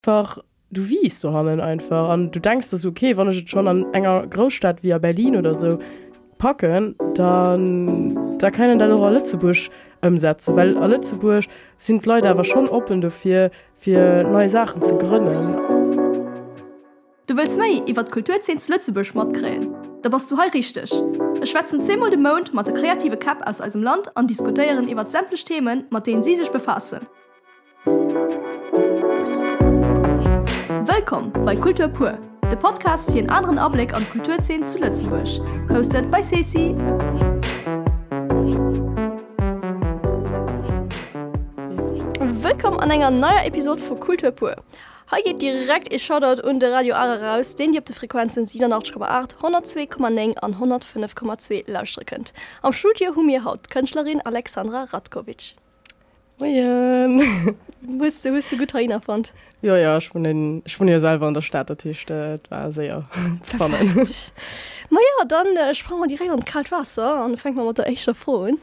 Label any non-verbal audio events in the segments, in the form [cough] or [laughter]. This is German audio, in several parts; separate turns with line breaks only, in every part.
einfach du wiest du hannen einfach an du denkst das okay wann ich schon an enger Großstadt wie Berlin oder so packen dann da keinen deine Rolle zu busch umsetzen weil alle zu bursch sind Leute aber schon open dafür für neue Sachen zu gründen.
Du willst mei iwwer Kulturzens Lützebusch mat kräen. Da warst du he richtig. Es schwätzen zweimal dem Mond mat der kreative Kap aus aus dem Land an diskutieren iwwer sämtlich Themen, mat denen sie sich befassen. Musik Willkommen bei Kulturpur, der Podcast für einen anderen Abblick an Kulturzen zu Lützenbusch. Hosted bei Ceci. Willkommen an einer neuen Episode von Kulturpur. Heute geht direkt ich Shoutout und der Radio Ara raus, den ihr auf der Frequenzen 87,8, 102,9 an 105,2 lausstreckend. Am Studio haben wir heute Künstlerin Alexandra Radkovic.
Moin.
Musst du gut fand.
Ja ja ich bin, in, ich bin ja selber an der Staatertischchte äh, war sehr [laughs] spannend. [laughs]
Na ja, dann äh, sprang man direkt an kalt Wasser und fängt man unter echter Fohlen.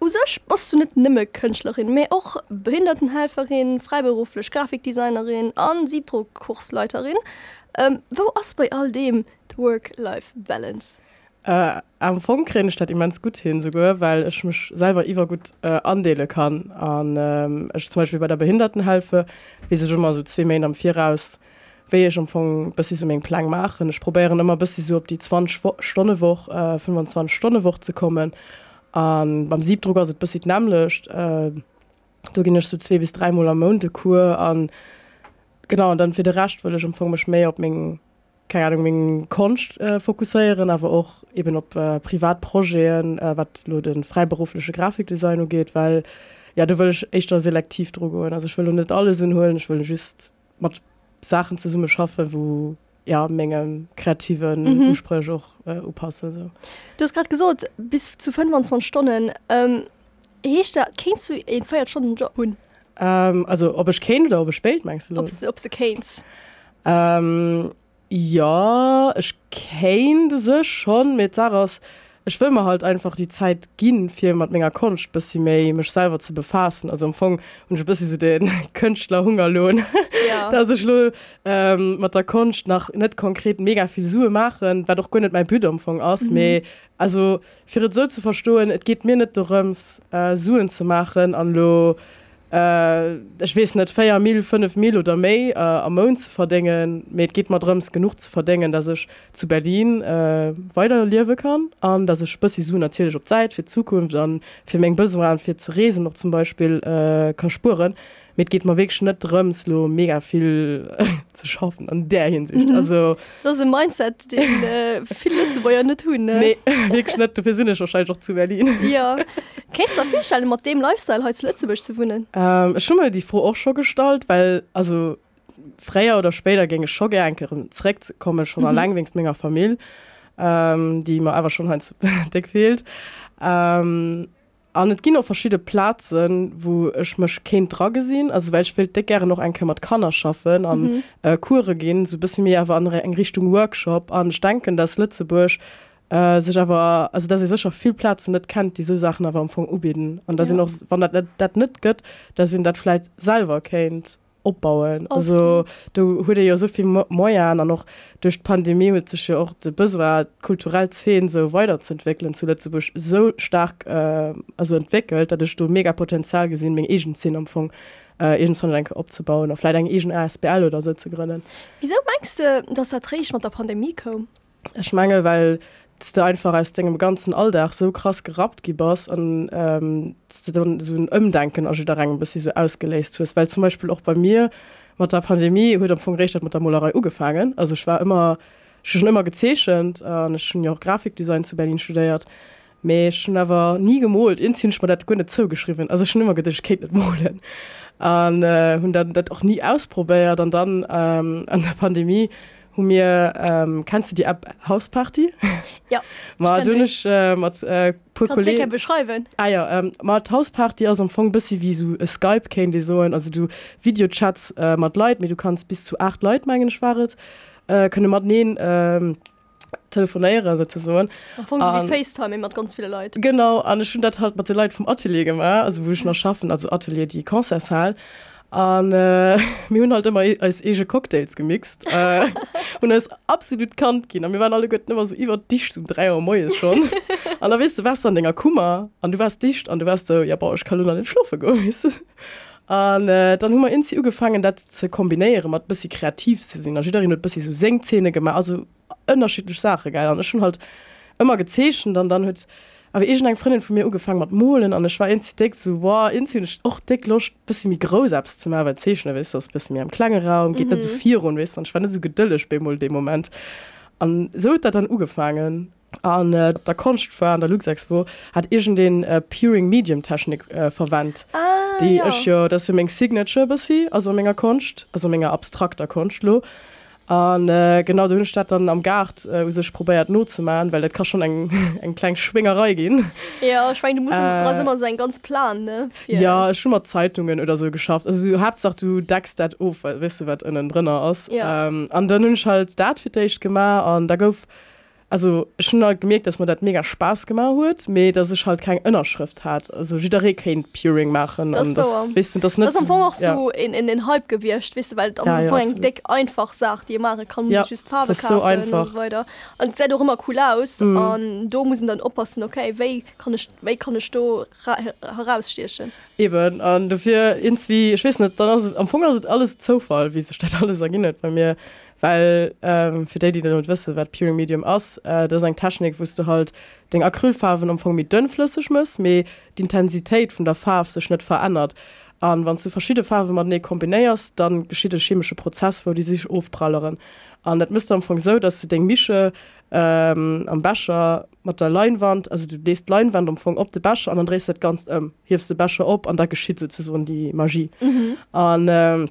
Usach bist du nicht nimme Könchtlerin mehr auch behindertenhelferin, freiberuflich Grafikdesignerin, an Siebdruckkursleiterin. Ähm, wo hast bei all dem Work-Life Balance?
Äh, am Fondkräne statt immens gut hin sogar weil ich mich selber immer gut äh, andele kann. An ähm, ich zum Beispiel bei der Behindertenhilfe wie sie schon mal so zwei Main am vier raus we ich schon von bis ich so meinen Plan machen ich probiere immer bis sie so ob die 20 Wo- Stunde woch äh, 25 Stunde woch zu kommen. An beim Siebdrucker sind bis ich namlöscht äh, du ging ich so zwei bis drei Monate Monate Kur. An genau und dann für den Rest würde ich schon mich mehr auf meinen keine Ahnung wegen Kunst äh, fokussieren aber auch eben ob äh, Privatprojekten äh, was nur den freiberufliche Grafikdesign geht weil ja du will ich echt da selektiv drogen also ich will nicht alles holen ich will just mit Sachen zur Summe schaffen wo ja Menge kreativen
Mhm.
Ursprüche auch äh, passen so
Du hast gerade gesagt, bis zu 25 Stunden. Ähm, da, kennst du einen feiert schon einen Job?
ähm, also ob ich kenne oder ob ich spielt meinst du
Ob du ob du kennst?
Ähm, Ja, ich kein du se schon mit Sarahs ich will mir halt einfach die Zeit gin viel mat ménger Konst bis sie méi michch selber zu befassen also empfang und bis sie so den [laughs] Könchtler Hungerlohn
ja. [laughs]
da ich lo ähm, mat der Konst nach net konkret mega viel Sue machen war doch gönnet mein Büderumfang aus mhm. me also fir so zu verstohlen et geht mir net darums äh, Suen zu machen an lo äh, ich wes net 4 mil 5 mil oder méi äh, am Mon zu verdengen met geht mat drums genug zu verdengen dass ich zu Berlin äh, weiter liewe kann. An dass ich bis so natürlich op Zeit für Zukunft an für Menge bis waren für zu resen noch zum Beispiel äh, kann spuren. Mit geht man wirklich nicht darum, so mega viel [laughs] zu schaffen in der Hinsicht.
Mhm.
Also,
Das ist ein Mindset, den äh, viele Leute nicht tun. Ne?
nee, [laughs] wirklich nicht. Dafür sind ich wahrscheinlich auch zu Berlin. [laughs]
Ja. Kennst du auch vorstellen, mit dem Lifestyle heute zu Lützburg zu wohnen?
Ähm, schon mal die froh auch schon gestaltt, weil also freier oder später ging es schon gerne zurück komme schon mhm.
Mhm.
allein wegen meiner Familie, ähm, die mir aber schon halt dick fehlt. Ähm, und es gibt auch verschiedene Plätze, wo ich mich kein Dra gesehen, also weil ich will gerne noch ein mit Kanner schaffen und
Mhm.
äh, Kurse gehen, so ein bisschen mehr aber andere in Richtung Workshop. Und ich denke, dass Lützeburg äh, sich aber, also dass ich sicher viel Platz nicht kennt, die so Sachen aber am Anfang anbieten. Und dass
Ja.
sie noch, wenn das nicht- das nicht geht, dass sie das vielleicht selber kennt, aufbauen. Also, du hast ja so viel Moja und noch durch die Pandemie hat sich ja auch die bisschen kulturelle Szene so weiterzuentwickeln, zu Lützeburg so stark äh, also entwickelt, dass du mega Potenzial gesehen, mit Asian Szene am Anfang äh, irgendwann aufzubauen, oder vielleicht ein Asian ASBL oder so zu gründen.
Wieso meinst du, dass das richtig mit der Pandemie kam?
Ich meine, weil du einfach Ding im ganzen Alltag so krass gerat gibst und ähm, dann so ein Umdenken also daran bis sie so ausgelesen hast. Weil zum Beispiel auch bei mir mit der Pandemie wurde am Anfang recht mit der Malerei angefangen. Also ich war immer schon immer gezeichnet und ich schon ja auch Grafikdesign zu Berlin studiert. Aber ich schon aber nie gemalt. Inzwischen schon mal das gar nicht zugeschrieben. Also schon immer gedacht, ich nicht malen. Und äh, und dann das auch nie ausprobiert. Und dann ähm, an der Pandemie Hu mir ähm, [laughs] kannst du die ab Hausparty?
Ja.
Ma dunnech äh, mat äh,
beschreiben.
Eier ah, ja, ähm, mat Hausparty aus am Fong bissi wie so äh, Skype ken de soen, also du Videochats äh, mat Leiit, mir du kannst bis zu 8 Leiit menggen schwaret äh, könne mat neen ähm, telefonéiere sozusagen
um, FaceTime immer ganz viele Leute
genau an schon dat halt mat Leiit vom Atelier gemacht also wo ich noch schaffen also Atelier die Konzershall und an äh, [laughs] mir hun halt immer als ege Cocktails gemixt äh, [laughs] und es absolut kant gin mir waren alle Götten immer so iwwer dicht zum drei Uhr moes schon. An da wisst du was an denger Kummer an du warst dicht an du warst so, ja ich kann an den Schlufe go an äh, dann hummer in sie gefangen dat ze kombinieren mat bis sie kreativ ze sinn darin bis sie so senkzähne gemacht also unterschiedlich Sache geil an schon halt immer gezeschen dann dann hue aber ich eng Freundin von mir ugefangen hat mohlen an ich war de so war in och dick locht bis mir groß ab zum wis das bis mir am Klangeraum geht mhm. so vier und wis dann spannend so gedüllech bemol dem Moment an so dat dann ugefangen an äh, der Konst vor an der Luxexpo hat igen den äh, Puring Medium Technik äh, verwandt. Ah, die ja. ist ja das ist Signature bis sie also Menge Konst also Menge abstrakter Konstlo an äh, genau dünnstat dann am Gard äh, sech probiert not zu machen weil dat kann schon eng [laughs] eng klein Schwingerei gehen.
Ja ich mein, du musst äh, immer so ein ganz plan ne
Für, ja schon mal Zeitungen oder so geschafft. Also du habt sagt du dackst dat of wisst du wat innen drinnner aus ja. ähm, an dannnnensch halt dat für dich gemacht an da gouf also schon gemerkt dass man das mega spaß gemacht wird mir dass es halt kein innerschrift hat. Also wieder kein puring machen das, das wissen das nicht
das so, auch ja. so in, in den halb gewirrscht wis weil ja, ja, deck einfach sagt die Mare kann ja, Farbe
so einfach.
und weiter. Und sieht doch immer cool aus mhm. und du müssen dann oppassen okay we kann ich we kann ich du herausstechen?
Eben und dafür ins wie ich weiß nicht dann am Anfang ist alles zufall wie es statt [laughs] alles erinnert bei mir weil ähm, für die die dann wisse wat pure Medium aus äh, das ein Taschenik wusste halt den Acrylfarben umfang mit dünnflüssig muss mir die Intensität von der Farbe sich nicht verändert. An wann du verschiedene Farben man ne kombinéiers dann geschieht der chemische Prozess wo die sich ofpralleren an dat müsste am Anfang so dass du den mische ähm, am Bascher mat der Leinwand also du lest Leinwand am Fong op de Basch an dann drehst ganz ähm, hilfst du Basche op an da geschieht sozusagen die Magie. An mhm. Und, ähm,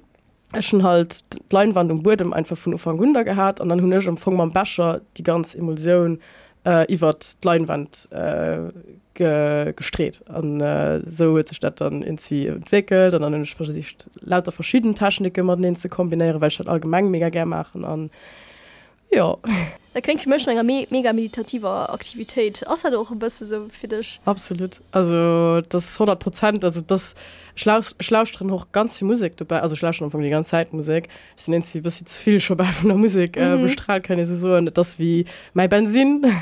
schon halt Leinwand und Boden einfach von Ufang Gunder gehabt und dann hun am Fong man Bascher die ganz Emulsion äh, iwwer Leinwand äh, ge gestreht. An äh, so hue Stadt dann inzi entwickelt und dann versicht lauter verschiedenen Taschendicke immer den zu kombinieren weil ich allgemein mega ger machen an äh, ja.
Da klingt ich möchte me mega meditativer Aktivität. Außer doch ein bisschen so für dich.
Absolut. Also das 100 Prozent also das schlausch drin hoch ganz viel Musik dabei. Also schla von die ganze Zeit Musik. Ich nennt sie bis jetzt viel schon bei von der Musik äh, mhm. äh, bestrahlt keine Saison. Das wie mein Benzin. [laughs]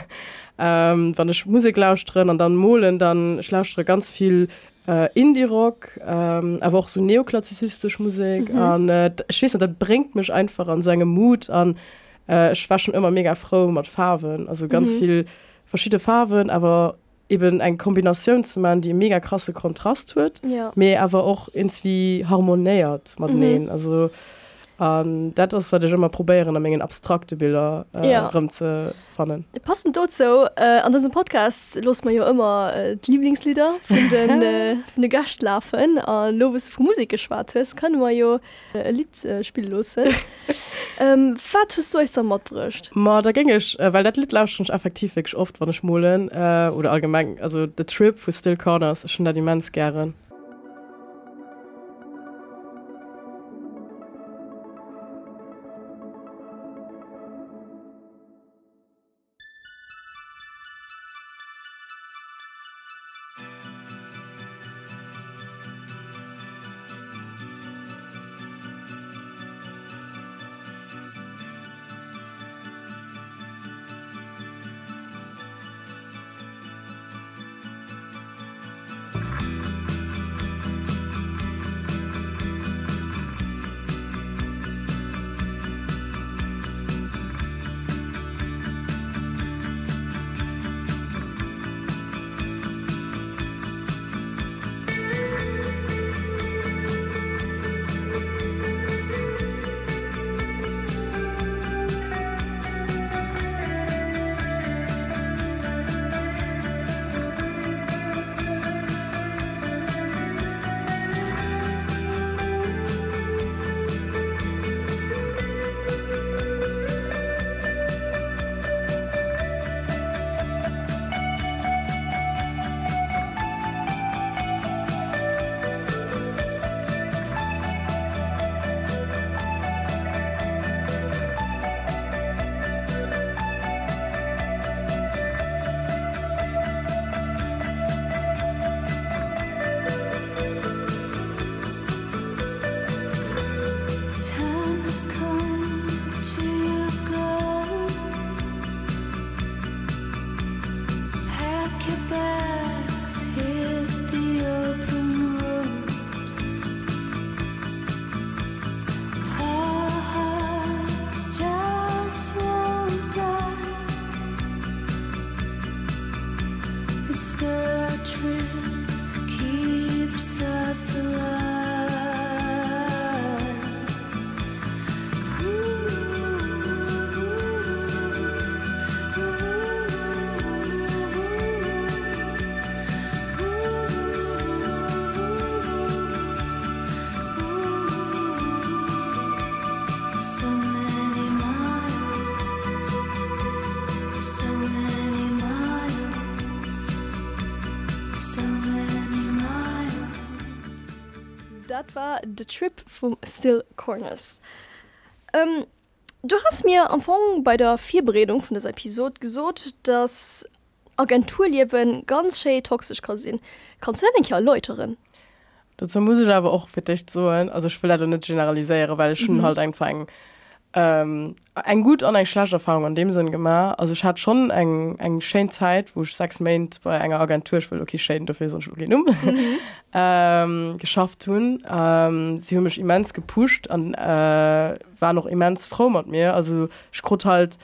Ähm, wann ich Musik lauscht drin und dann mohlen dann schlausch ganz viel Uh, Indie-Rock, ähm, aber auch so neoklassizistisch Musik. Mhm. Und, äh, ich weiß nicht, das bringt mich einfach an seine Mut an, äh, ich war schon immer mega froh mit Farben also ganz mhm. viel verschiedene Farben aber eben ein Kombination zu man die mega krasse Kontrast wird
ja.
mehr aber auch ins wie harmoniert man mhm. also Um, dat ist wat ich immer probieren mengen abstrakte Bilder äh, ja. ze fannen.
passen dort so äh, an diesem Podcast los man ja immer äh, Lieblingslieder von den, [laughs] äh, von de Gastlafen an äh, lobes vu Musik geschwartes kann man jo äh, Lied äh, spiel losse. [laughs] ähm, wat du euch am Mod bricht?
Ma da ging ich äh, weil dat Lied la schon effektiv oft wann schmolen äh, oder allgemein also the Trip für Still Corners schon da die mans gern.
The trip vom still corners. Ähm, du hast mir am Anfang bei der vierberredung von dieser Episode gesucht dass Agenturleben ganz schön toxisch kann sehen kannst du denn ja Leuterin
dazu muss ich aber auch für dich so also ich will leider nicht generalisieren weil ich schon mhm. halt einfach ein, ähm, ein gut an Schlagerfahrung an dem Sinn gemacht. Also ich hatte schon eng eng Sche Zeit wo ich sechs Main bei einer Agentur ich will okay Schäden dafür so um mhm. [laughs] ähm, geschafft tun. Ähm, sie haben mich immens gepusht an äh, war noch immens froh mit mir. Also ich konnte halt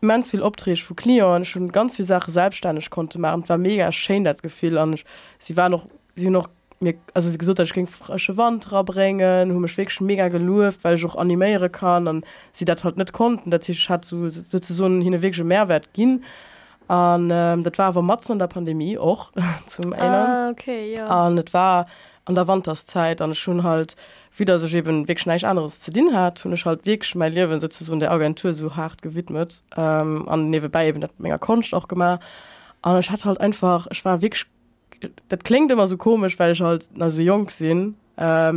immens viel opdreh für Klion schon ganz viel Sache selbstständig konnte machen. War mega schön das Gefühl. An sie war noch sie noch mir also sie gesagt ging frische Wand bringen hu mich wirklich mega geluft weil ich auch animiere kann und sie das halt nicht konnten. Dat ich hat so sozusagen hin wirklich Mehrwert ging an ähm, dat war aber Matzen der Pandemie auch [laughs] zum
ah, okay, ja.
und war an der Wand das Zeit an schon halt wieder so eben weg schnell anderes zu dienen hat und ich halt wirklich mein Leben sozusagen der Agentur so hart gewidmet ähm, an nebenbei eben mega Kunst auch gemacht. Und ich hatte halt einfach ich war wirklich dat klingt immer so komisch weil ich halt na so jung sinn äh,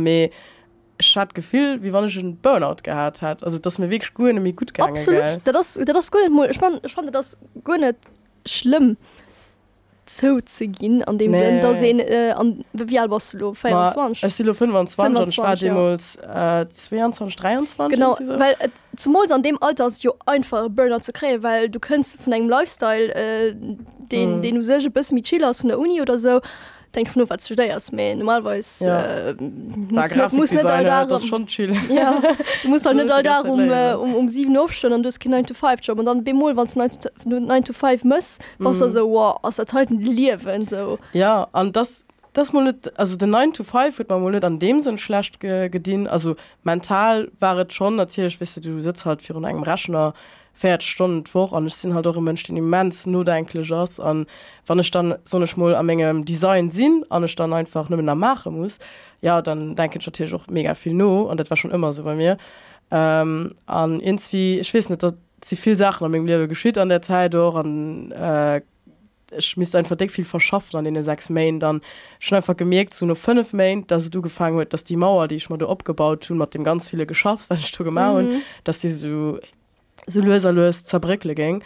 hat gefühl wie wann ich einen Burnout gehabt hat also das mir weg gut gut gegangen, Absolut. Gell?
das, das gut. ich, mein, ich fand das gut schlimm zo ze ginn an dem nee. sinn da se äh, an Wialboslo 22
genau
weil äh, zum zumal an dem Alter jo einfach Burner zu kree weil du kannstst von engem Lifestyle äh, den mm. den du sege bis mit Chile aus von der Uni oder so denk nur was studéiers mé normalweis ja. äh, muss, muss darum,
schon chill.
Ja, muss musst [laughs] so net darum äh, um, um sieben aufstellen an dus kind 9 to 5 Job. Und dann bemol wann 9 to 5 muss was mm. so wow, aus ass erhalten liewen so.
Ja an das das mal nicht, also den 9 to 5 wird man nicht an dem sind schlecht ge gedient. Also mental waret schon natürlich wisst du, du sitzt halt für einen raschener fährt stunden vor an ich sind halt auch Menschen die immens nur denklich an wann ich dann so eine schmoll am Menge Design sinn an ich dann einfach nur nach machen muss ja dann denke ich natürlich auch mega viel no und das war schon immer so bei mir. Ähm, an irgendwie ich weiß nicht sie viel Sachen am Leben geschieht an der Zeit doch an äh, ich miss einfach dick viel verschafft an den sechs Main. Dann schon einfach gemerkt zu nur fünf Main dass du gefangen wird dass die Mauer die ich mal da abgebaut tun hat dem ganz viele geschafft weil ich gemacht mhm. dass die so so löser los zerbrickle ging.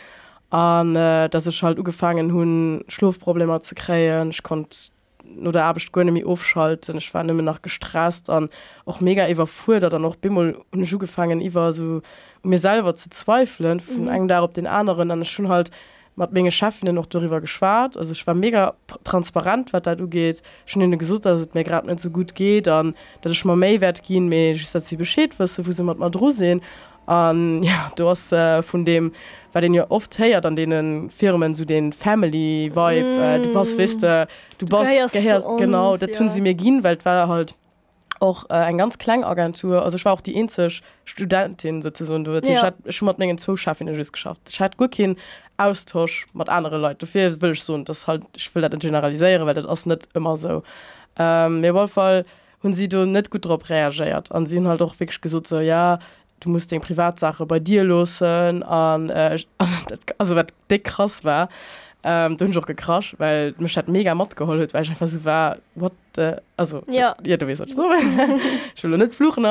An äh, das ist halt gefangen hun Schlufprobleme zu kreen ich konnte nur der abcht gonemi aufschalten. Ich war immer nach gestrast an auch mega iwwerfu da dann noch bimmel und Schuh gefangen ich war so um mir selber zu zweifeln von mhm. da darauf den anderen. Dann ist schon halt mat menge schaffende noch darüber geschwarrt also ich war mega transparent wat da du geht schon in gesucht dass es mir gerade nicht so gut geht. Dann dat ich mal méiwert gehen mir sie beschscheet was wo sie mat mal dro sehen an [laughs] ja du hast äh, von dem weil den ja oft heiert an denen Firmen zu so den Family Vibe mm. äh, du was wisste du, du warst genau da tun ja. sie mir gehen weil war halt auch äh, ein ganz klein also ich war auch die inzisch Studentin sozusagen du ja. schon mal Mengen zuschaffen geschafft ich hat gut hin Austausch mit andere Leute viel will ich so und das halt ich will das generalisiere weil das auch nicht immer so ähm, mir wohl voll und sie du nicht gut drauf reagiert an sie halt auch wirklich gesucht so ja du musst den Privatsache bei dir losen an äh, [laughs] also wat de krass war ähm, du auch gekrasch weil mich hat mega Mod geholt weil ich einfach so war what äh, also
ja,
ja du weißt, so ich will nicht fluchen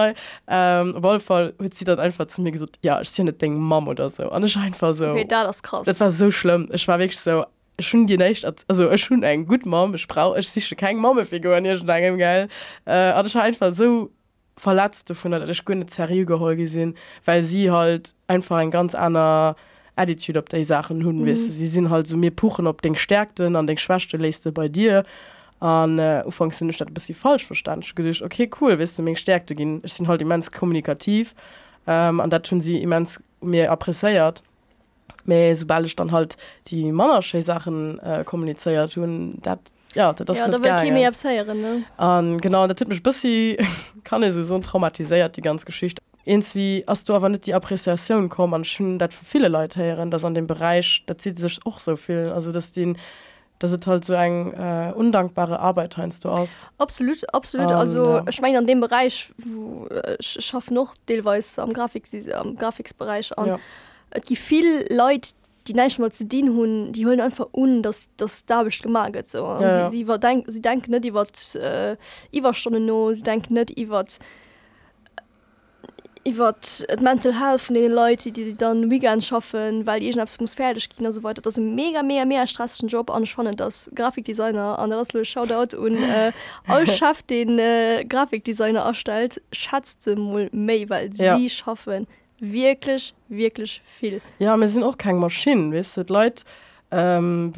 ähm, wohlfall hat sie dann einfach zu mir gesagt ja ich sehe nicht den Mam oder so. Und ich einfach so
okay, da, das krass.
das war so schlimm. Ich war wirklich so schon die nicht also schon ein gut Mam ich brauche ich sicher kein Mammefigur an ihr schon lange geil. Äh, und ich einfach so verletzte von der grüne Zer gehol gesinn weil sie halt einfach ein ganz aner attitude op der Sachen hun mhm. wis sie sind halt so mir puchen op den stärkten an den schwächte leste bei dir. An äh, funktioniert bis sie falsch verstand gesagt, okay cool wis du mir stärkte gehen ich sind halt immens kommunikativ. Ähm, an dat tun sie immens mir appreciiert. Me sobald ich dann halt die mannersche Sachen äh, kommuniziert tun dat ja, das ja, da genau der typisch bis [laughs] kann so traumatisiert die ganze Geschichte. Ins wie hast du aber nicht die Appreciation kommen an schön dat für viele Leute herieren das an dem Bereich da zieht sich auch so viel. Also dass den das ist halt so ein äh, undankbare Arbeit heinst du aus?
Absolut absolut. Um, also ja. ich meine an dem Bereich wo äh, schaff noch Deweis am Grafik am Grafiksbereich an. Ja. die viel Leute die nicht mal zu dienen hun die holen einfach un dass das da bist gemaget so
ja,
ja. sie, sie war denk, sie denken nicht die wird äh, war schon no sie denken nicht die wird wird et mental helfen den Leute die die dann weekend schaffen weil ihr abs muss fertig gehen so weiter das mega mehr mehr stressigen Job anspannen das Grafikdesigner an das shoutout und äh, [laughs] all schafft den äh, Grafikdesigner erstellt schatzt May weil
ja.
sie schaffen die wirklich wirklich viel
Ja, wir sind auch kein Maschinen, weißt du, die Leute, ähm,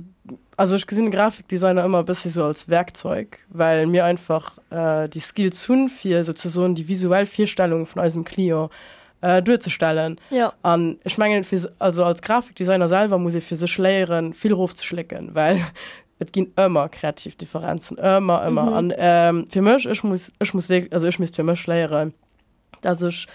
also ich gesehen Grafikdesigner immer ein bisschen so als Werkzeug, weil mir einfach äh, die Skills tun für sozusagen die visuelle Vierstellung von unserem Client äh, durchzustellen.
ja
Und ich meine, also als Grafikdesigner selber muss ich für sich lernen, viel raufzuschlecken, weil [laughs] es gehen immer Kreativdifferenzen, immer, immer.
Mhm.
Und ähm, für mich, ich muss, ich muss wirklich, also ich muss für mich lernen, dass ich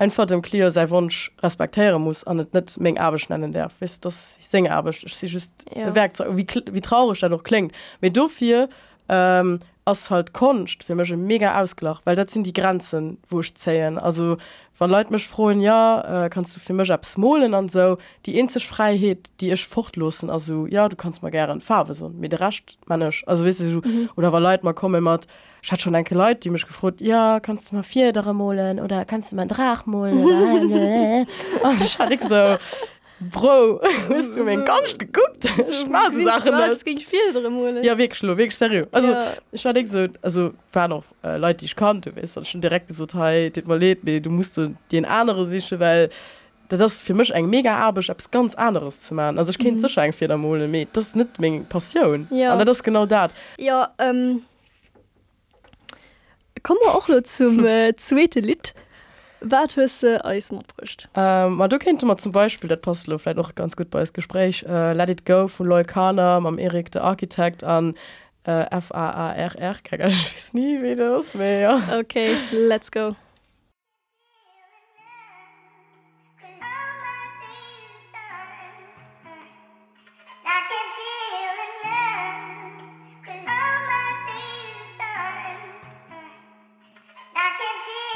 einfach dem Klio sei Wunsch respektieren muss an net még Abisch nennen der wis das ich sing Abisch just
ja.
Werkzeug wie, wie traurig dadurch klingt. Me dofir ähm, ass halt koncht fir mech mega ausglach, weil dat sind die Grenzen woch zeien. Also wann Leiit mech froen ja äh, kannst du fir mech abs mohlen an so die inzech Freiheet, die ech fortlosen also ja du kannst mal gern Farbe so mit racht manch also wisse weißt du mhm. oder war Leiit mal komme mat hat schon enke Leiit, die mech gefrot ja kannst du mal vier dare mohlen oder kannst du mal Drach mohlen [laughs] so Bro [laughs] bist du mir ganz geguckt? [laughs] Ja wirklich wirklich seriös. Also
ja.
ich war so also waren noch äh, Leute die ich kannte weißt dann schon direkt so hey, mal lädt nee, du musst du den andere sicher weil das für mich ein mega aber ich hab's ganz anderes zu machen. Also ich kind mhm. sicher ein Federmole mit das nicht mein Passion.
Ja.
Aber das genau dat
ja ähm, kommen wir auch nur zum äh, zweite Lied. Was hast du alles mitgebracht?
Ähm, du kennst mal zum Beispiel, das passt vielleicht auch ganz gut bei das Gespräch, äh, Let It Go von Loy Kana, mit Erik, der Architekt, an äh, F-A-A-R-R, [laughs] ich weiß nie, wie das wäre. Ja.
Okay, let's go.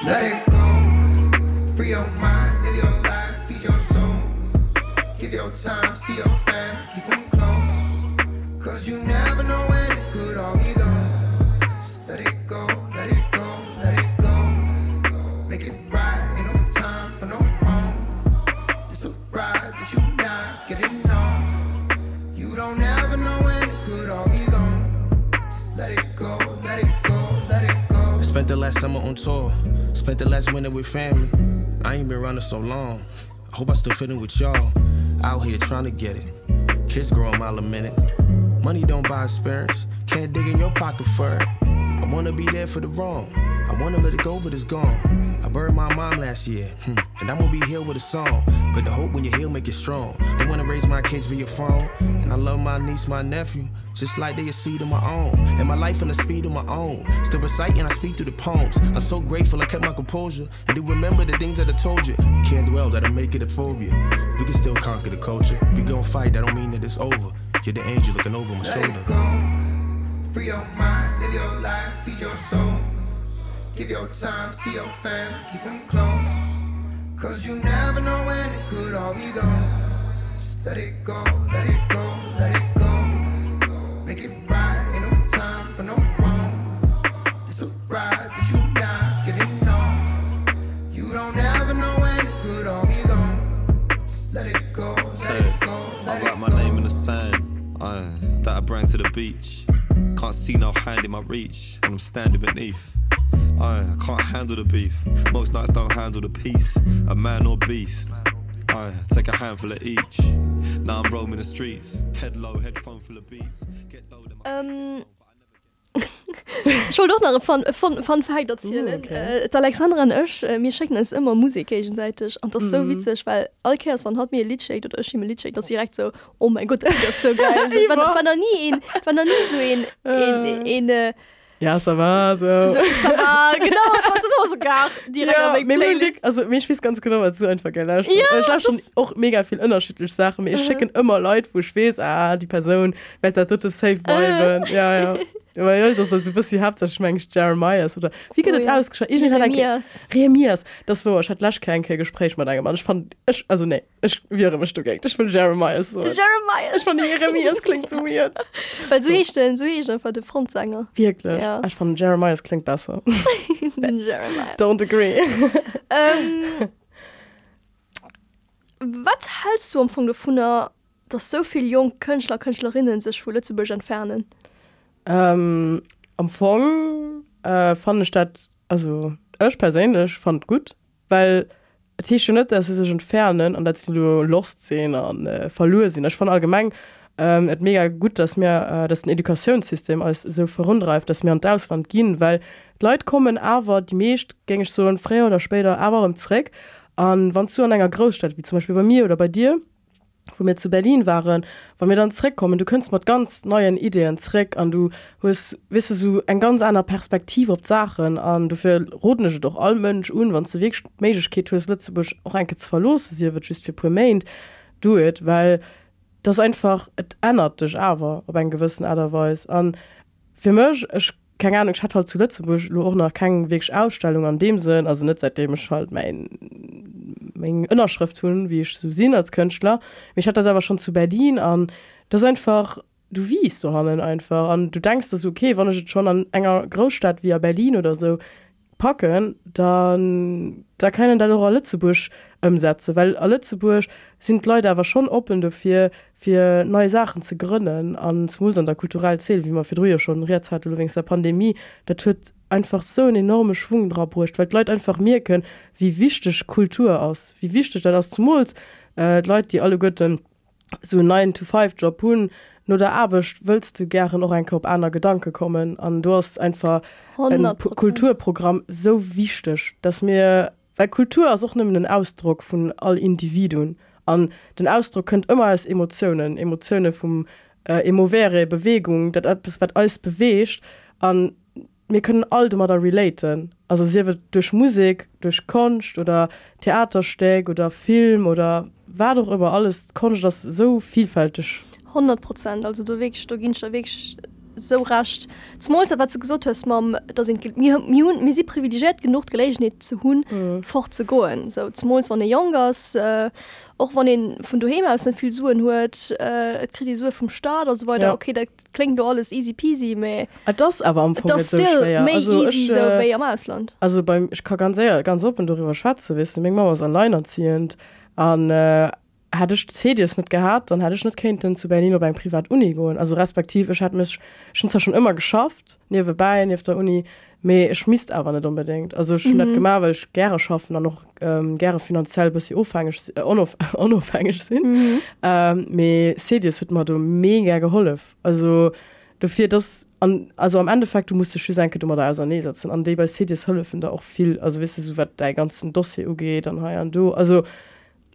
Let it go. Free your mind, live your life, feed your soul. Give your time, see your fam, keep them close. Cause you never know when it could all be gone. Just let it go, let it go, let it go. Make it right, ain't no time for no wrong. It's a ride that you not getting off. You don't ever know when it could all be gone. Just let it go, let it go, let it go.
I Spent the last summer on tour. Spent the last winter with family. I ain't been running so long. I hope I still fit in with y'all. Out here trying to get it. Kids grow a mile a minute. Money don't buy experience. Can't dig in your pocket for it. I wanna be there for the wrong. I wanna let it go, but it's gone. I buried my mom last year, hmm, and I'm gonna be healed with a song. But the hope when you heal make it strong. They wanna raise my kids via phone, and I love my niece, my nephew, just like they a seed of my own. And my life in the speed of my own. Still reciting, and I speak through the poems. I'm so grateful I kept my composure, and do remember the things that I told you. You can't dwell, that'll make it a phobia. We can still conquer the culture. We gon' fight, that don't mean that it's over. You're the angel looking over my
Let
shoulder.
it go. Free your mind, live your life, feed your soul. Give your time, see your fam, keep them close. Cause you never know when it could all be gone. Just let it go, let it go, let it go. Make it right, ain't no time for no wrong. It's a ride that you not getting off. You don't ever know when it could all be gone. Just let it go, let it go,
I
let
write my
go.
name in the sand, aye, that I bring to the beach. Can't see no hand in my reach, and I'm standing beneath. I, I can't handle the beef. Most nights don't handle the peace. A man or beast. I take a handful of each. Now I'm roaming the streets. Head low headphone full of beats. Get low
um, doch [laughs] noch von von von erzählen.
okay.
äh, Alexandra an Ösch, äh, mir schicken es immer musikgenseitig und das mm. so witzig weil Alkers von hat mir Lied oder Lied das direkt so oh mein Gott [laughs] das so geil. Also, [laughs] wenn, wenn er nie ihn, wenn er nie so in, in, in, in, in
Ja, ça va, so.
so, ça va, genau, das ist auch so gar direkt
ja,
auf Playlist.
liegt, also mir weiß ganz genau, was du einfach gelöscht
Ja,
Ich habe schon auch mega viel unterschiedliche Sachen. Ich schicke immer Leute, wo ich weiß, ah, die Person wird da total safe bleiben. Ja, ja. weil [laughs] ja, das ist so bis sie habt das schmengst Jeremiahs oder wie geht
Oh
das
ja.
ich
Jeremias.
Remias das war ich hatte lasch kein Gespräch mit einem Mann ich fand ich also nee ich wäre du ich will Jeremiahs so
Jeremias.
ich fand Jeremias klingt so weird [laughs]
Weil so ich denn, so ich einfach der Frontsänger.
wirklich
Ja.
ich fand Jeremias klingt besser [laughs]
Jeremias.
don't agree [laughs]
ähm, was hältst du am Anfang davon, dass so viele junge Künstler, Künstlerinnen sich von Lützburg entfernen?
Ähm, am Fong äh, fand ich das also ich persönlich fand gut weil es schon nicht dass sie sich entfernen und dass sie nur lost sehen und äh, verloren sind. Ich fand allgemein ähm, et mega gut dass mir äh, das ein Edukationssystem als so verunreift dass mir an Ausland gehen weil die Leute kommen aber die ging ich so früher oder später aber im Zweck an wann du an einer Großstadt wie zum Beispiel bei mir oder bei dir wo wir zu Berlin waren wann wir dann zurückkommen. Du kannst mit ganz neuen Ideen zurück an du hast wisse so ein ganz anderer Perspektive auf Sachen an. Du für roten doch all Mensch und wann du wirklich magisch geht du Lützeburg auch ein verlos hier wird just für Permained do it weil das einfach et ändert dich aber ob einen gewissen Otherweise an für mich ich keine Ahnung ich hatte halt zu Lützeburg auch noch keine wirklich Ausstellung an dem Sinn. Also nicht seitdem ich halt mein mein Innerschrift tun wie ich so sehen als Künstler. Mich hat das aber schon zu Berlin an. Das ist einfach du wiest so handeln einfach. An du denkst das okay wann ich jetzt schon an enger Großstadt wie Berlin oder so packen dann da können da doch Lützeburg umsetze weil a Lützeburg sind Leute aber schon open dafür für neue Sachen zu gründen an muss an der kulturell zählt wie man früher schon jetzt hatte übrigens der Pandemie. Da tut einfach so ein enorme Schwung drauf weil die Leute einfach mir können wie wichtig Kultur aus wie wichtig das zum äh, die Leute die alle Götten so 9 to 5 Job hun nur der Abend willst du gerne noch ein Kopf einer Gedanke kommen? An du hast einfach ein
100%.
Pu- Kulturprogramm so wichtig dass mir weil Kultur ist auch nimmen den Ausdruck von all Individuen. An den Ausdruck könnt immer als Emotionen Emotionen vom äh, emovere Bewegung dat etwas wat alles bewegt. An wir können all mal da relaten. Also sie wird durch Musik durch Kunst oder Theatersteg oder Film oder war doch über alles Kunst das so vielfältig
100 Prozent. Also du weg du ginst der weg so racht Smol wat ze gesot hues mam da sind mir mir sie privilegiert genug gelegenheit zu hunn mm. fort zu goen so Smols wann de Jongers äh, och wann den von du hem aus viel suen huet äh, kritisur vom staat oder so weiter
ja.
okay da klingt du alles easy peasy me
das aber am
das
so also, ich,
so,
äh,
am ausland.
also beim ich kann ganz sehr ganz open darüber schwarze wissen mé mal was alleinerziehend an äh, hatte ich CDs nicht gehabt dann hatte ich nicht Kind zu Berlin oder beim Privatuni gehen also respektiv ich hatte mich schon zwar schon immer geschafft nebenbei neben der Uni me ich schmiest aber nicht unbedingt. Also schon mhm. nicht gemacht weil ich gerne schaffen dann noch ähm, gerne finanziell bis sie unabhängig äh, unabhängig [laughs] sind. Mhm. ähm, me CDs wird mir da mega geholfen. Also dafür das an also am Endeffekt du musst schon sein du mal da also nee setzen an die bei CDs helfen da auch viel also wisst du so was dein ganzen Dossier geht dann hey, an du. Also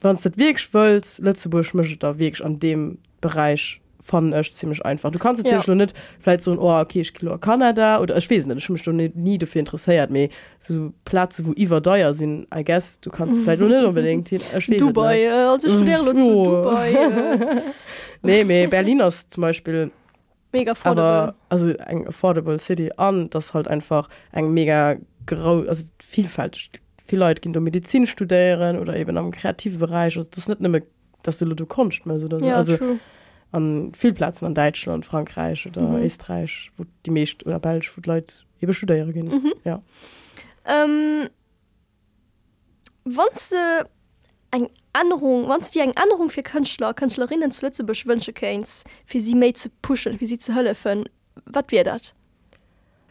wann du wirklich willst Lützeburg mischt da wirklich an dem Bereich von euch ziemlich einfach du kannst
ja.
nicht vielleicht so ein oh, okay ich kilo Kanada oder ich weiß nicht ich mich nie, nie dafür interessiert mir so Platz wo Iwer deuer sind I guess du kannst [laughs] vielleicht nur nicht unbedingt hin
Dubai,
nicht.
Äh, also [laughs]
oh.
Dubai, äh. [laughs]
nee, nee Berliners zum Beispiel
mega affordable.
aber also eng affordable City an das halt einfach eng mega grau also vielfalt viele Leute gehen du Medizin studieren oder eben am kreative Bereich also das ist nicht nimmer dass du du kannst mehr so oder so.
ja,
also
true.
an viel Plätzen an Deutschland Frankreich oder
Mhm.
Österreich wo die mecht oder Belsch wo die Leute eben studieren gehen
Mhm.
ja
ähm, wann eng Anrung wann die eng Anrung für Künstler Künstlerinnen zu Lützeburg wünsche kennst für sie me zu pushen wie sie zu hölle von wat wir dat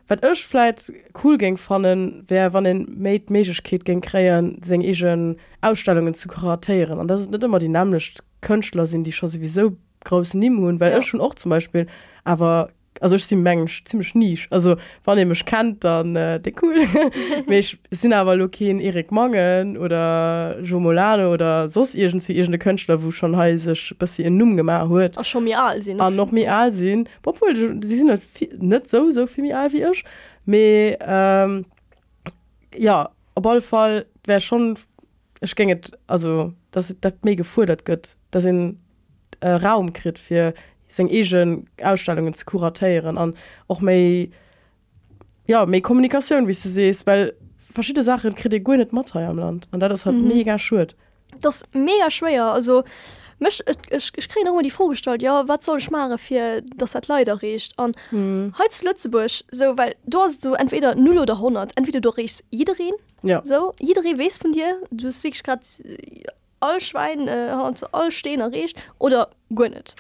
wat ech vielleicht cool ging fannnen wer wann den Made Meket gen kreieren se egen Ausstellungen zu kuratieren an das ist nicht immer die nämlich Könchtler sind die schon sowieso groß ni hun weil
Ja.
ja. schon auch zum Beispiel aber also ich sie mensch ziemlich nisch. Also wann ich kennt dann äh, de cool. [laughs] Mich sind aber Lokin Erik mangen oder Jomolane oder sos irgend zu irgende Könler wo schon heißig bis sie in Numm gemacht
hue schon mir sind.
Noch mir sehen obwohl sie sind net so so viel mir wie ich. Me ähm, ja op all fall wär schon ich ginget also das dat mé gefordert gött das in äh, Raum krit fir seg egen Ausstellungen zu kuratieren an auch méi ja méi Kommunikation wie du sees weil verschiedene Sachen krit go net Matt am Land an das hat
Mhm.
mega schut
das mega schwer also mich, ich, ich, kriege immer die vorgestellt ja was soll ich machen für das hat leider recht an
mhm.
Holz Lützeburg so weil du hast du entweder 0 oder 100 entweder du riechst jeden
ja
so jeder weiß von dir du wirklich gerade all Schwein äh, all stehen errecht oder gönnet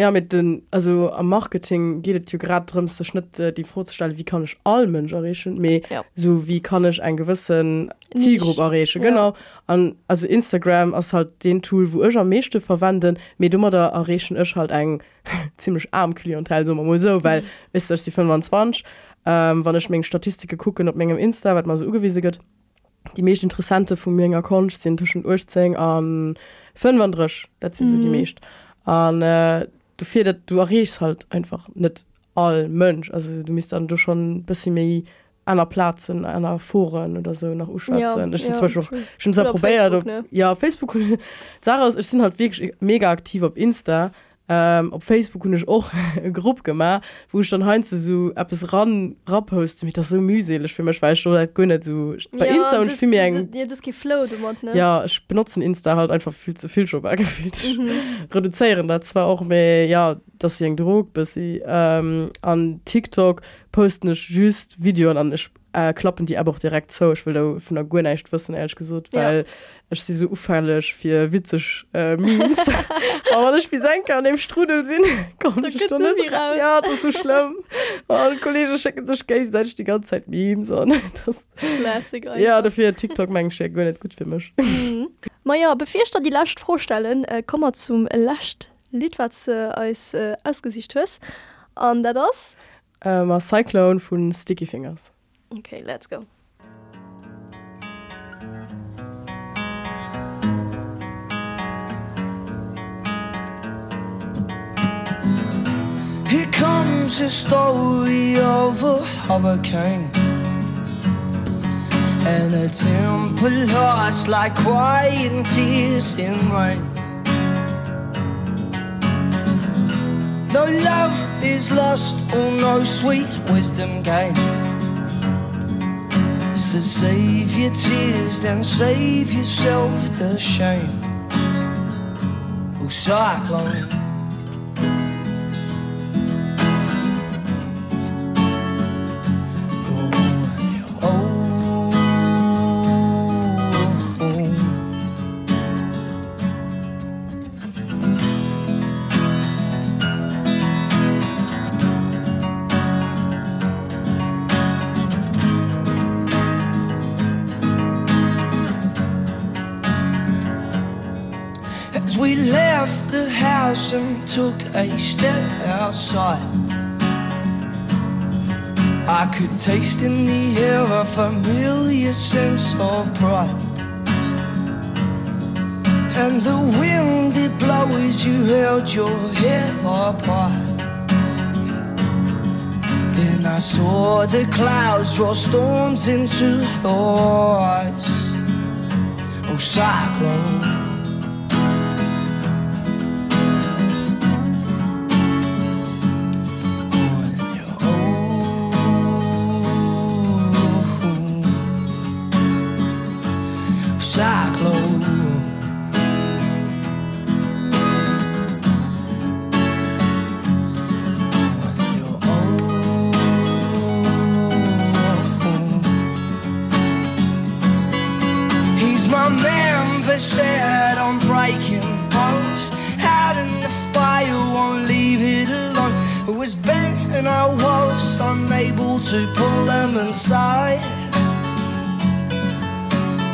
ja mit den also am Marketing geht ja grad drum der Schnitt äh, die vorzustellen wie kann ich all Menschen erreichen me
Ja.
so wie kann ich einen gewissen. Zielgruppe erreichen
Ja.
genau an also Instagram ist halt den Tool wo ich am meeste verwenden mir dummer da erreichen ich halt ein [laughs] ziemlich arm Klientel so mal so weil ist das die 25 ähm, wann ich meng Statistike gucken op mengegem Insta wat man so ugewiese gëtt die mecht interessante vu mir Kon sind zwischen Urzing an 35 dat sie so die
Mhm.
mecht an äh, du fir du erreichst halt einfach net all Mönsch also du misst dann du schon bis méi einer Platz in einer Foren oder so nach Uschwatzen ich sind zum Beispiel auch schon
auf
probiert
Facebook, ne?
ja Facebook. [laughs] Sarah ich sind halt wirklich mega aktiv auf Insta ähm, op Facebook hun ich och [laughs] grob gemacht wo ich dann heinze so ab es ran raphost mich das so mühselig für mich weil schon gönne so bei
ja,
Insta und
das,
viel
das, ja, das Flow, meinst, ne?
ja ich benutzen Insta halt einfach viel zu viel schon [laughs] gefühlt
mhm.
reduzieren da zwar auch mehr ja dass ich Drog bis sie ähm, an TikTok posten ich just Video an ich äh, klappen die aber auch direkt so. Ich will von der Gu nicht wissen ehrlich
gesucht
weil ja. ich sie so ufallisch für witzig äh, [laughs] [laughs] aber ich wie sein kann dem Strudel sind [laughs]
kommt
ja, das so schlimm. Und Kollege schicken sich Geld seit die ganze Zeit Memes und das
Classic,
ja dafür TikTok mein Schick nicht gut für mich.
Mhm. Maja befircht die Last vorstellen äh, komm mal zum Last Lied was äh, als äh, ausgesicht hue an der das
äh, Cyclone von Sticky Fingers.
Okay let's go.
Here comes the story of a hurricane And a temple lost like quiet tears in rain. No love is lost, or no sweet wisdom gained So save your tears and save yourself the shame. Oh cyclone and took a step outside. I could taste in the air a familiar sense of pride. And the wind it blows you held your head up high. Then I saw the clouds draw storms into your eyes. Oh cyclone to pull them inside.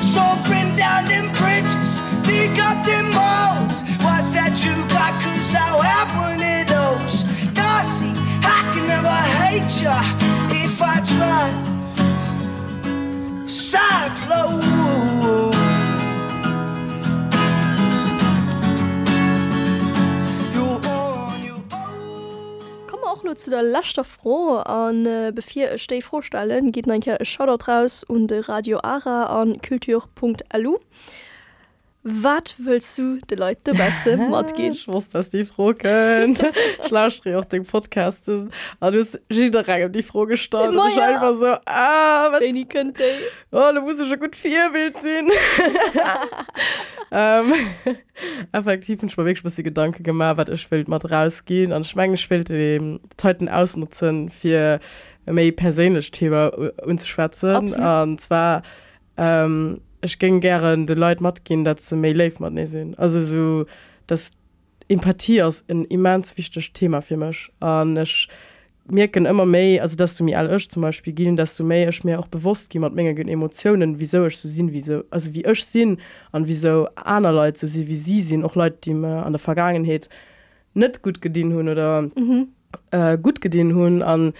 So bring down them bridges, dig up them walls. What's that you got? Cause how happen it those? Darcy, I can never hate ya if I try. Cyclone.
nur zu der Laster froh an äh, befir ste vorstellen geht ein Schauder draus und äh, Radio Ara an kultur.lu. wat willst du de Leute besser [laughs] mat
Ich wusste, dass die froh könnt. [laughs] Ich lausche auch den Podcast. Und du hast jeder Reihe die froh gestanden.
Ja.
einfach so, ah, was,
könnte
oh, du musst schon gut vier Bild sehen. [laughs] ähm, effektiv und ich mir wirklich ein bisschen Gedanken gemacht, was ich will mal rausgehen. Und ich meine, ich will den heute ausnutzen für ein persönliches Thema umzuschwätzen.
Absolut.
Und zwar, ähm, ich ging gerne de Leute mat gehen dat ze me live man ne sinn also so das Empathie aus ein immens wichtig Thema für mich. Und ich merken immer méi also dass du mir all zum Beispiel gehen dass du méi ich mir auch bewusst jemand Menge Emotionen wieso ich so sinn wieso also wie ich sinn an wieso aner Leute so sie wie sie sind. Auch Leute die mir an der Vergangenheit net gut gedient hun oder
mhm.
äh, gut gedient hun an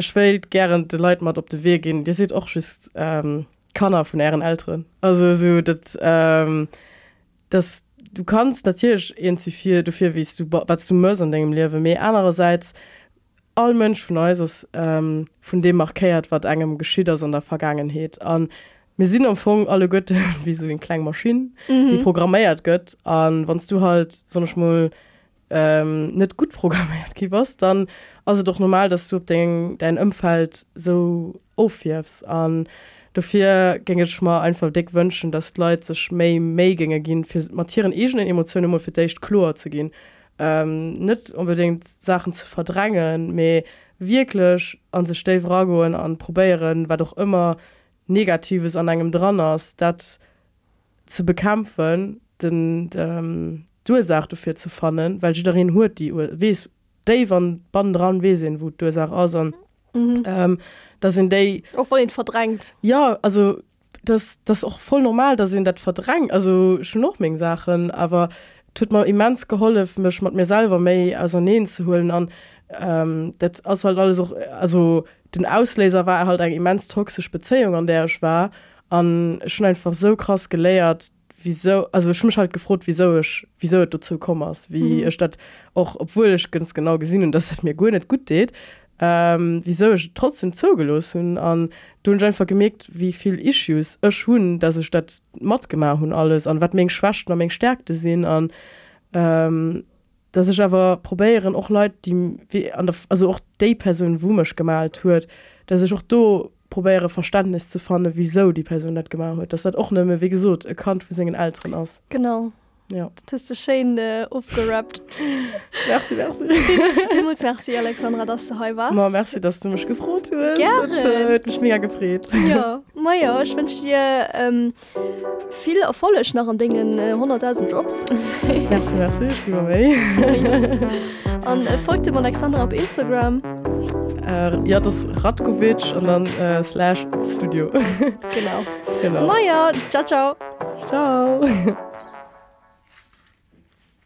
schwelt gerne de Leute mal op de Weg gehen. Dir seht auch schüst ähm, Kanner von ihren Eltern. Also so, das, ähm, das, du kannst natürlich irgendwie viel dafür, wie du, was du musst in deinem Leben, aber andererseits, all Mensch von uns ist ähm, von dem markiert, was einem geschieht ist in der Vergangenheit. Und wir sind am Anfang alle gut [laughs] wie so in kleinen Maschinen, mhm. die programmiert gött. Und wenn du halt so mal ähm, nicht gut [laughs] programmiert gibst, dann also doch normal, dass du dein, dein Umfeld so aufwirfst. Und dafür ging ich mal einfach dick wünschen dass Leute sich may may ginge gehen für matieren egenen Emotionen immer für dich chlor zu gehen ähm, nicht unbedingt Sachen zu verdrängen mehr wirklich an sich Stellfragen an probieren war doch immer negatives an einem dran ist das zu bekämpfen denn ähm, Ursache dafür zu fannen weil sie darin hört die Uhr wie Dave an Band dran wesinn wo du sagst aus an
mhm.
ähm, das sind die,
auch von den verdrängt
ja, also das, das ist auch voll normal, dass sie das verdrängen. Also schon noch mehr Sachen, aber tut mir immens geholfen, mich mit mir selber mehr auseinander zu holen. Und ähm, das ist halt alles auch, also den Auslöser war halt eine immens toxische Beziehung, an der ich war. Und schon einfach so krass gelehrt, wieso, also ich mich halt gefragt, wieso ich, wieso ich dazu komme, wie mhm. das auch, obwohl ich ganz genau gesehen habe, dass es mir gut nicht gut geht, ähm, wieso ich trotzdem zogelos hun an du einfach gemerkt wie viel issues ech hun dass es statt Mod gemacht hun alles an wat még schwachten am eng stärkte sinn an ähm, dass ich aber probieren auch Leute die wie an der also auch die Person wumisch gemalt hört dass ich auch do probere Verstandnis zu fane wieso die Person hat gemacht hat. Das hat auch nimme wie gesot erkannt für singen Alten aus.
Genau.
Ja.
Das ist schön äh, aufgerappt. [laughs]
merci, merci.
Vielmals merci, Alexandra, dass du heute warst.
Ma, merci, dass du mich gefreut hast.
Gerne.
Das äh, hat mich mega gefreut.
Ja, [laughs] ma ja, ich wünsche dir ähm, viel Erfolg nach den Dingen, äh, 100.000 Jobs. [laughs]
merci, merci, ich bin dabei.
Und äh, folgt dem Alexandra auf Instagram.
Äh, ja, das Radkovic und dann äh, slash Studio.
genau.
genau.
Maja, ciao, ciao.
Ciao.